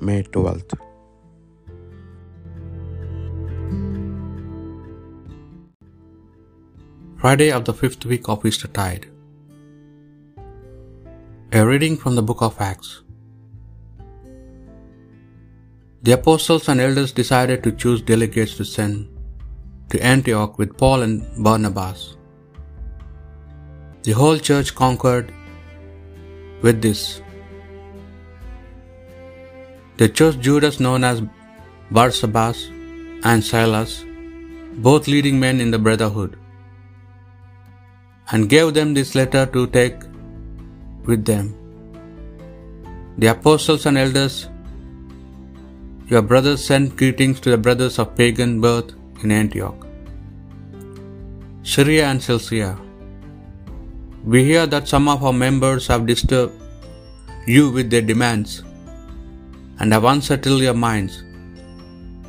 May 12th. Friday of the fifth week of Eastertide. A reading from the book of Acts. The apostles and elders decided to choose delegates to send to Antioch with Paul and Barnabas. The whole church concurred with this. They chose Judas, known as Barsabas, and Silas, both leading men in the brotherhood, and gave them this letter to take with them. The apostles and elders, your brothers, send greetings to the brothers of pagan birth in Antioch, Syria and Cilicia. We hear that some of our members have disturbed you with their demands and have unsettled your minds.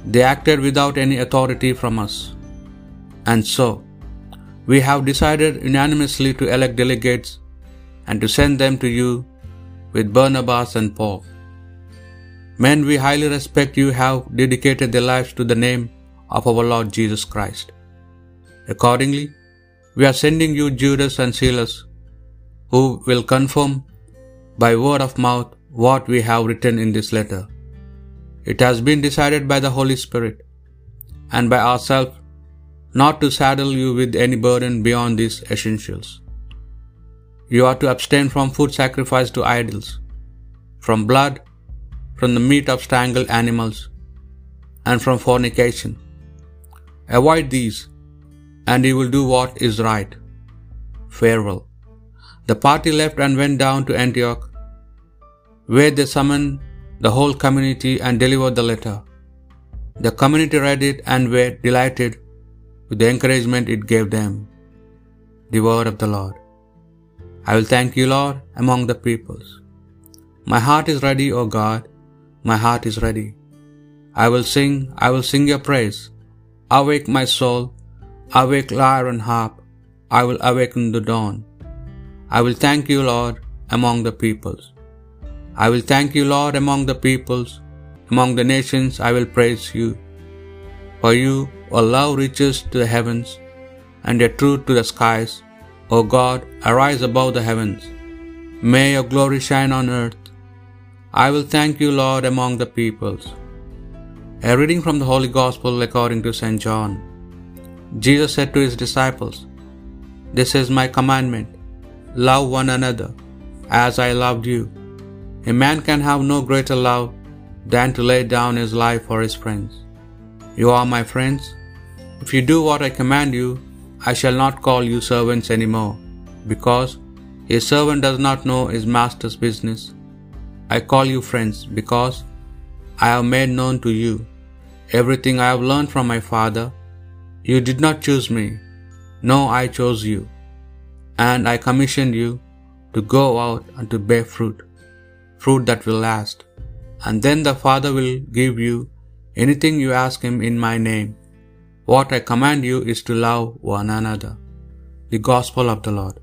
They acted without any authority from us. And so, we have decided unanimously to elect delegates and to send them to you with Barnabas and Paul. Men we highly respect you have dedicated their lives to the name of our Lord Jesus Christ. Accordingly, we are sending you Judas and Silas, who will confirm by word of mouth what we have written in this letter. It has been decided by the Holy Spirit and by ourselves not to saddle you with any burden beyond these essentials. You are to abstain from food sacrificed to idols, from blood, from the meat of strangled animals, and from fornication. Avoid these, and you will do what is right. Farewell. The party left and went down to Antioch, where they summoned the whole community and delivered the letter. The community read it and were delighted with the encouragement it gave them. The word of the Lord. I will thank you, Lord, among the peoples. My heart is ready, O God, my heart is ready. I will sing, I will sing your praise. Awake my soul, awake lyre and harp, I will awaken the dawn. I will thank you, Lord, among the peoples. I will thank you, Lord, among the peoples. Among the nations I will praise you. For you, O love reaches to the heavens, and your truth to the skies. O God, arise above the heavens. May your glory shine on earth. I will thank you, Lord, among the peoples. A reading from the Holy Gospel according to St. John. Jesus said to his disciples, This is my commandment love one another as I loved you. A man can have no greater love than to lay down his life for his friends. You are my friends. If you do what I command you, I shall not call you servants any more, because a servant does not know his master's business. I call you friends, because I have made known to you everything I have learned from my Father. You did not choose me, no, I chose you, and I commissioned you to go out and to bear fruit, fruit that will last. And then the Father will give you anything you ask him in my name. What I command you is to love one another. The Gospel of the Lord.